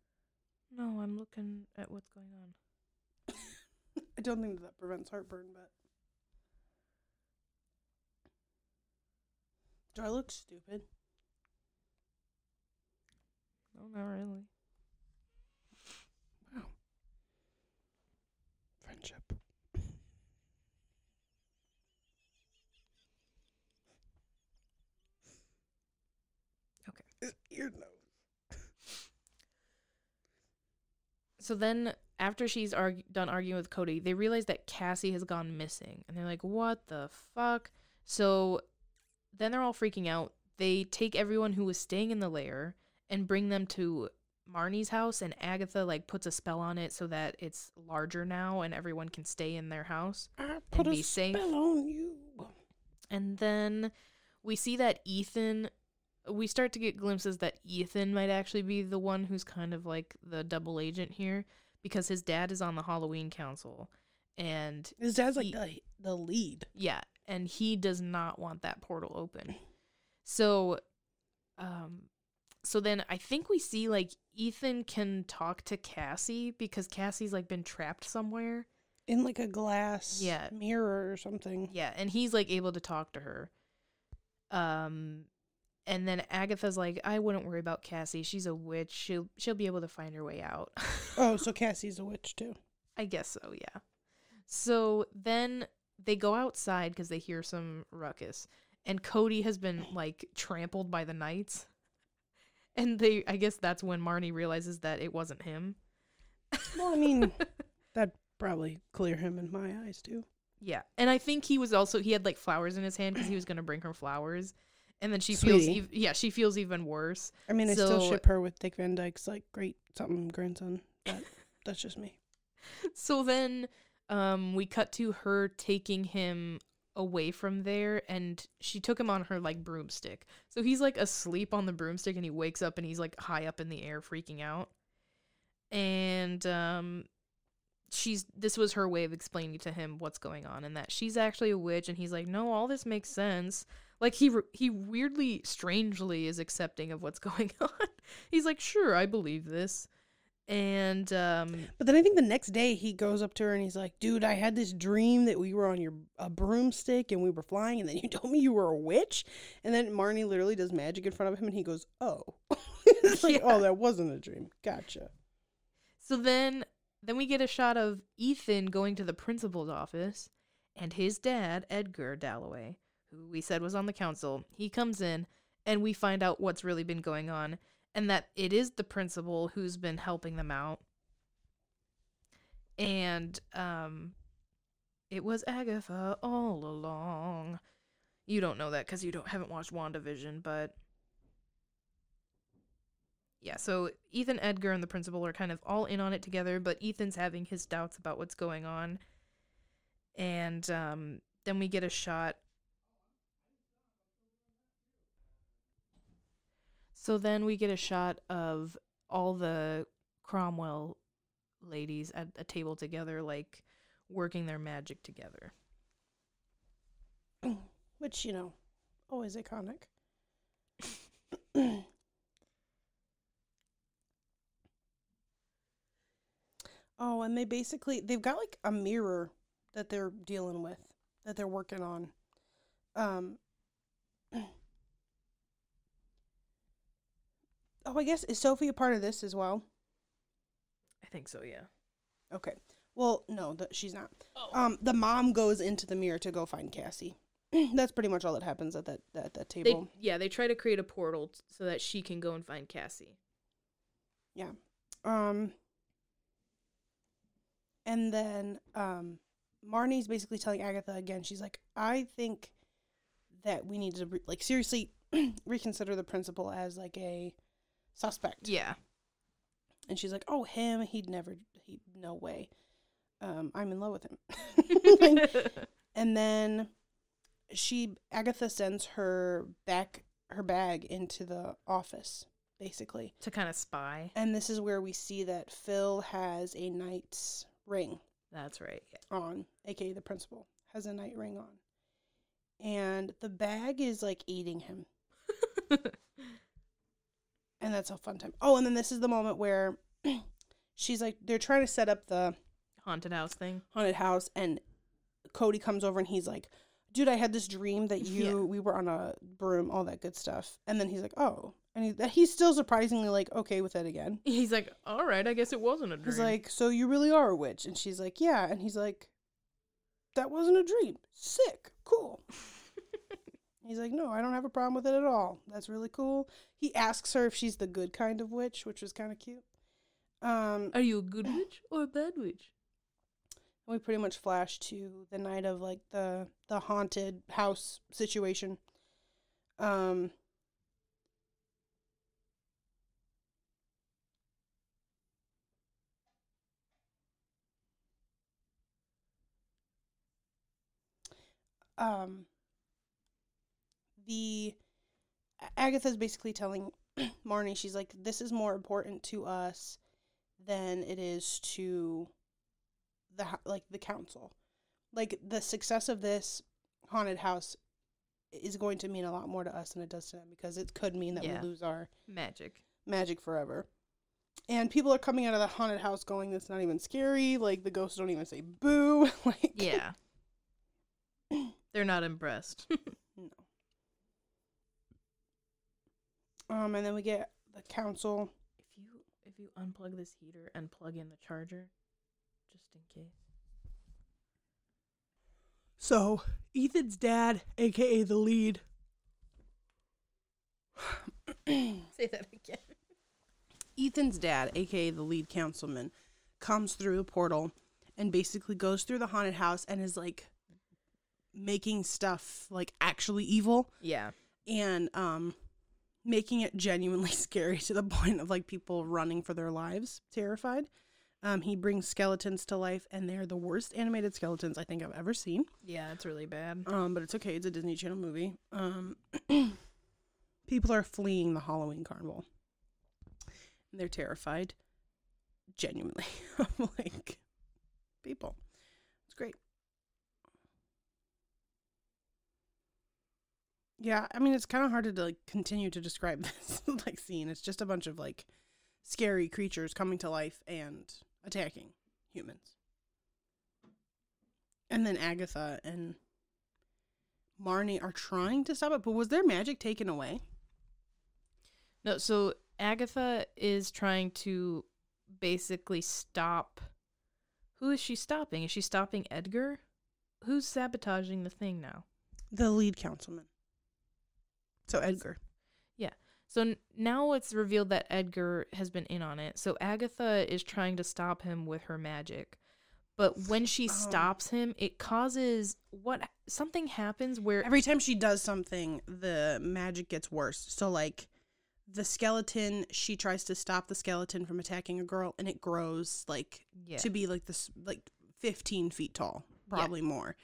No, I'm looking at what's going on. *laughs* I don't think that, that prevents heartburn, but. Do I look stupid? No, not really. Wow. Friendship. Okay. Ear nose. So then, after she's argu- done arguing with Cody, they realize that Cassie has gone missing. And they're like, what the fuck? So then they're all freaking out. They take everyone who was staying in the lair and bring them to Marnie's house. And Agatha, like, puts a spell on it so that it's larger now and everyone can stay in their house. I put a be safe. spell on you. And then we see that Ethan we start to get glimpses that Ethan might actually be the one who's kind of like the double agent here because his dad is on the Halloween council and His dad's like the, the lead. yeah, and he does not want that portal open. So um so then I think we see like Ethan can talk to Cassie because Cassie's like been trapped somewhere. In like a glass Yeah. mirror or something. Yeah, and he's like able to talk to her. Um and then Agatha's like, I wouldn't worry about Cassie. She's a witch. She'll she'll be able to find her way out. *laughs* Oh, so Cassie's a witch too. I guess so, yeah. So then they go outside because they hear some ruckus. And Cody has been like trampled by the knights. *laughs* And they I guess that's when Marnie realizes that it wasn't him. Well, I mean, *laughs* that'd probably clear him in my eyes too. Yeah, and I think he was also he had like flowers in his hand because he was gonna bring her flowers, and then she feels ev- yeah she feels even worse. I mean, I still So- ship her with Dick Van Dyke's like great something grandson. But *laughs* that's just me. So then, um, we cut to her taking him away from there, and she took him on her like broomstick. So he's like asleep on the broomstick, and he wakes up and he's like high up in the air, freaking out. And um, she's this was her way of explaining to him what's going on, and that she's actually a witch. And he's like, no, all this makes sense. Like he he weirdly, strangely is accepting of what's *laughs* going on. he's like, sure, I believe this. And um, But then I think the next day he goes up to her and he's like, "Dude, I had this dream that we were on your a broomstick and we were flying, and then you *laughs* told me you were a witch." And then Marnie literally does magic in front of him, and he goes, "Oh, *laughs* it's like, Yeah. oh, that wasn't a dream. Gotcha." So then then we get a shot of Ethan going to the principal's office and his dad, Edgar Dalloway, who we said was on the council, he comes in and we find out what's really been going on and that it is the principal who's been helping them out. And um it was Agatha all along. You don't know that cuz you don't haven't watched WandaVision, but yeah, so Ethan, Edgar, and the principal are kind of all in on it together, but Ethan's having his doubts about what's going on. And um, then we get a shot. So then we get a shot of all the Cromwell ladies at a table together, like working their magic together. *clears throat* Which you know, always iconic. *clears throat* oh, and they basically they've got like a mirror that they're dealing with that they're working on. Um Oh, I guess is Sophie a part of this as well? I think so. Yeah. Okay. Well, no, that she's not. Oh. Um, the mom goes into the mirror to go find Cassie. *clears throat* That's pretty much all that happens at that at that They table. yeah they try to create a portal t- so that she can go and find Cassie. Yeah. Um, and then um, Marnie's basically telling Agatha again. She's like, I think that we need to re- like seriously *clears throat* reconsider the principal as like a suspect. Yeah. And she's like, Oh, him? He'd never. He no way. Um, I'm in love with him. *laughs* And then she Agatha sends her back her bag into the office basically. to kind of spy. And this is where we see that Phil has a knight's ring That's right. on, aka the principal has a knight ring on. And the bag is like eating him. *laughs* And that's a fun time. Oh, and then this is the moment where *clears throat* she's like they're trying to set up the Haunted house thing. haunted house and Cody comes over and he's like, "Dude, I had this dream that you Yeah. we were on a broom, all that good stuff." And then he's like, "Oh." And he, he's still surprisingly like okay with it again. He's like, all right, I guess it wasn't a dream. He's like, "So you really are a witch?" And she's like, "Yeah." And he's like, "That wasn't a dream. Sick. Cool." *laughs* He's like, "No, I don't have a problem with it at all. That's really cool." He asks her if she's the good kind of witch, which was kind of cute. Um, Are you a good witch or a bad witch? we pretty much flash to the night of like the the haunted house situation. Um, um, the Agatha's basically telling *clears throat* Marnie, she's like, this is more important to us than it is to the like the council. Like the success of this haunted house is going to mean a lot more to us than it does to them because it could mean that Yeah. we lose our Magic. magic forever. And people are coming out of the haunted house going, "That's not even scary." Like the ghosts don't even say "boo." *laughs* like Yeah. *clears throat* They're not impressed. *laughs* no. Um, and then we get the council. if you if you unplug this heater and plug in the charger, just in case. So Ethan's dad, aka the lead, *clears throat* Say that again. Ethan's dad, aka the lead councilman, comes through the portal and basically goes through the haunted house and is like making stuff like actually evil Yeah. and um making it genuinely *laughs* scary to the point of like people running for their lives, terrified. Um, he brings skeletons to life, and they're the worst animated skeletons I think I've ever seen. Yeah, it's really bad. Um, but it's okay; it's a Disney Channel movie. Um, *clears throat* people are fleeing the Halloween carnival. And they're terrified, genuinely, *laughs* of like people. It's great. Yeah, I mean, it's kind of hard to like continue to describe *laughs* this like scene. It's just a bunch of like scary creatures coming to life and attacking humans. And then Agatha and Marnie are trying to stop it, but was their magic taken away? No, so Agatha is trying to basically stop. Who is she stopping? Is she stopping Edgar? Who's sabotaging the thing now? The lead councilman. So Edgar. Yeah. So n- now it's revealed that Edgar has been in on it. So Agatha is trying to stop him with her magic. But when she Oh. stops him, it causes what something happens where Every time she does something, the magic gets worse. So like the skeleton, she tries to stop the skeleton from attacking a girl and it grows like yeah. to be like this like 15 feet tall, Yeah. probably more.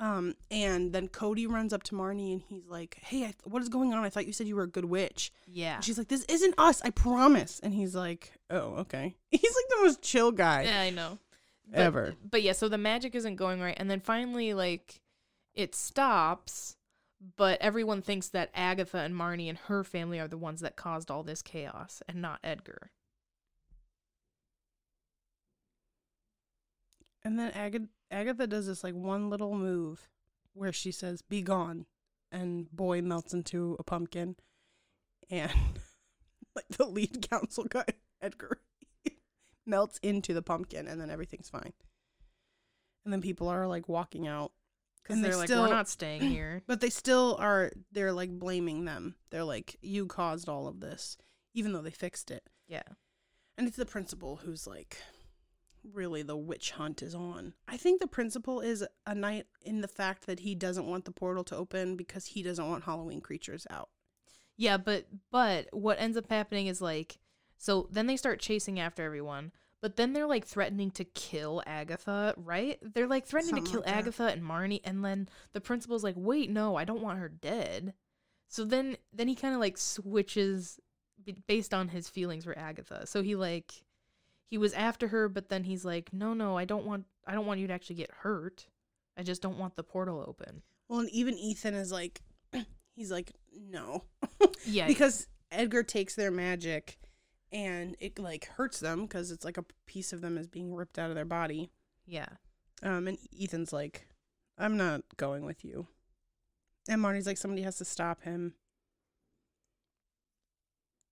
Um, and then Cody runs up to Marnie and he's like, "Hey, I, what is going on? I thought you said you were a good witch." yeah. And she's like, "This isn't us, I promise." And he's like, "Oh, okay." *laughs* He's like the most chill guy Yeah, I know. But, ever. But yeah, so the magic isn't going right and then finally like it stops, but everyone thinks that Agatha and Marnie and her family are the ones that caused all this chaos and not Edgar. And then Agatha, Agatha does this like one little move where she says, "Be gone," and boy melts into a pumpkin, and *laughs* like the lead *laughs* council guy, Edgar, *laughs* melts into the pumpkin, and then everything's fine. And then people are like walking out, Because they're like, still- we're not staying *clears throat* here. but they still are. They're like blaming them. They're like, "You caused all of this," even though they fixed it. yeah. And it's the principal who's like, really, the witch hunt is on. I think the principal is a knight in the fact that he doesn't want the portal to open because he doesn't want Halloween creatures out. Yeah, but but what ends up happening is like so then they start chasing after everyone, but then they're like threatening to kill Agatha, right? They're like threatening Something to kill like. Agatha and Marnie and then the principal's like, "Wait, no, I don't want her dead." So then then he kind of like switches based on his feelings for Agatha. So he like he was after her, but then he's like, "No, no, I don't want I don't want you to actually get hurt. I just don't want the portal open." Well, and even Ethan is like, *clears throat* he's like, no. Yeah. *laughs* because Edgar takes their magic and it like hurts them because it's like a piece of them is being ripped out of their body. yeah. Um, and Ethan's like, I'm not going with you. And Marty's like, somebody has to stop him.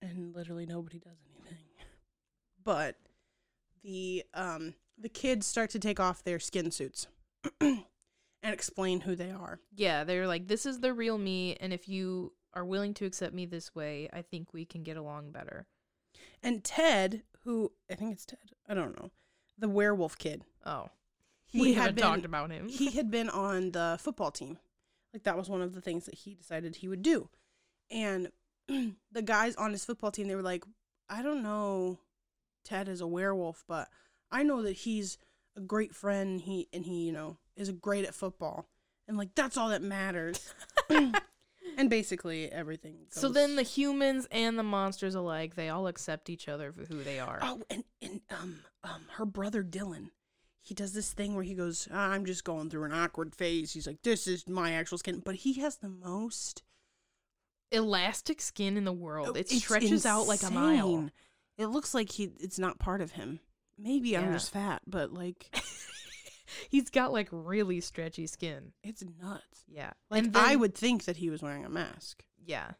And literally nobody does anything. *laughs* But the um the kids start to take off their skin suits *clears throat* and explain who they are. Yeah, they're like, this is the real me, and if you are willing to accept me this way, I think we can get along better. And Ted, who I think it's Ted, I don't know, the werewolf kid. Oh, He we had been, talked about him. he had been on the football team. Like that was one of the things that he decided he would do. And *clears throat* the guys on his football team, they were like, I don't know Ted is a werewolf, but I know that he's a great friend. He and he, you know, is great at football. And like that's all that matters. *laughs* and basically everything. Goes. so then the humans and the monsters alike, they all accept each other for who they are. Oh, and and um um her brother Dylan, he does this thing where he goes, "Ah, "I'm just going through an awkward phase." He's like, "This is my actual skin," but he has the most. Elastic skin in the world. It Oh, It's stretches out like a mile. Insane. It looks like he it's not part of him. Maybe I'm just fat, but like *laughs* He's got like really stretchy skin. it's nuts. Yeah. Like And I would think that he was wearing a mask. Yeah.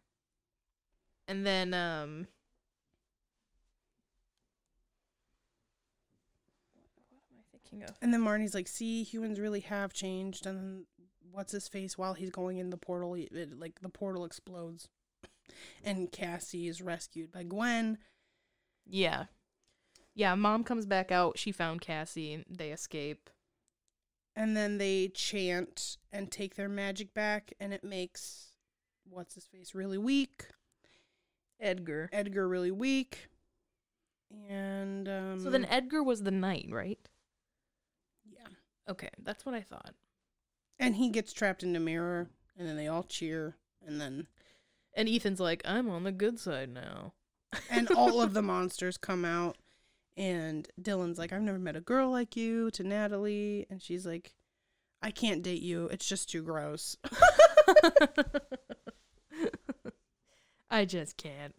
And then um what am I thinking of? And then Marnie's like, "See, humans really have changed." And then what's his face while he's going in the portal, it, it- like the portal explodes, and Cassie is rescued by Gwen. Yeah. Yeah, mom comes back out. She found Cassie they escape. and then they chant and take their magic back and it makes what's his face really weak Edgar. edgar really weak and um So then Edgar was the knight, right? yeah Okay, that's what I thought. and he gets trapped in the mirror and then they all cheer and then And Ethan's like, I'm on the good side now. And all of the monsters come out and dylan's like i've never met a girl like you to natalie and she's like i can't date you it's just too gross I just can't.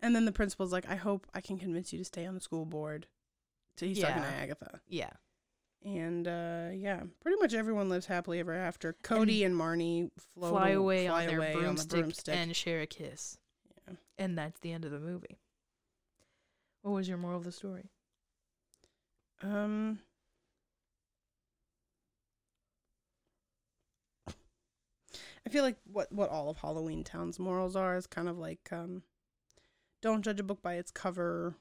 and then the principal's like i hope i can convince you to stay on the school board so he's talking to agatha Yeah. And uh yeah, pretty much everyone lives happily ever after. Cody and, Marnie float Fly away fly on their away broomstick, and share a kiss. And that's the end of the movie. What was your moral of the story? um I feel like what what all of Halloween Town's morals are is kind of like um don't judge a book by its cover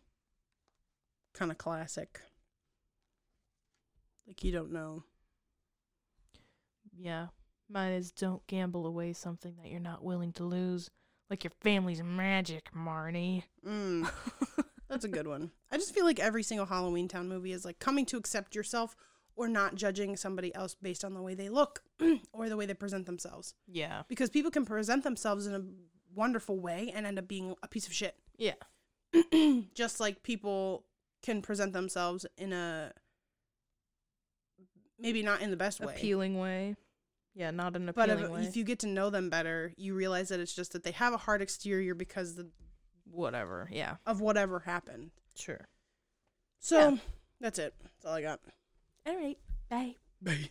kind of classic. Like you don't know. Yeah. Mine is don't gamble away something that you're not willing to lose. Like your family's magic, Marnie. Mm. *laughs* That's a good one. I just feel like every single Halloween Town movie is like coming to accept yourself or not judging somebody else based on the way they look *clears throat* or the way they present themselves. yeah. Because people can present themselves in a wonderful way and end up being a piece of shit. Yeah. *clears throat* just like people can present themselves in a maybe not in the best way. Appealing way. Yeah, not an But appealing if, way. if you get to know them better, you realize that it's just that they have a hard exterior because the, Whatever. Yeah. of whatever happened. Sure. So Yeah. that's it. That's all I got. All right. Bye. Bye.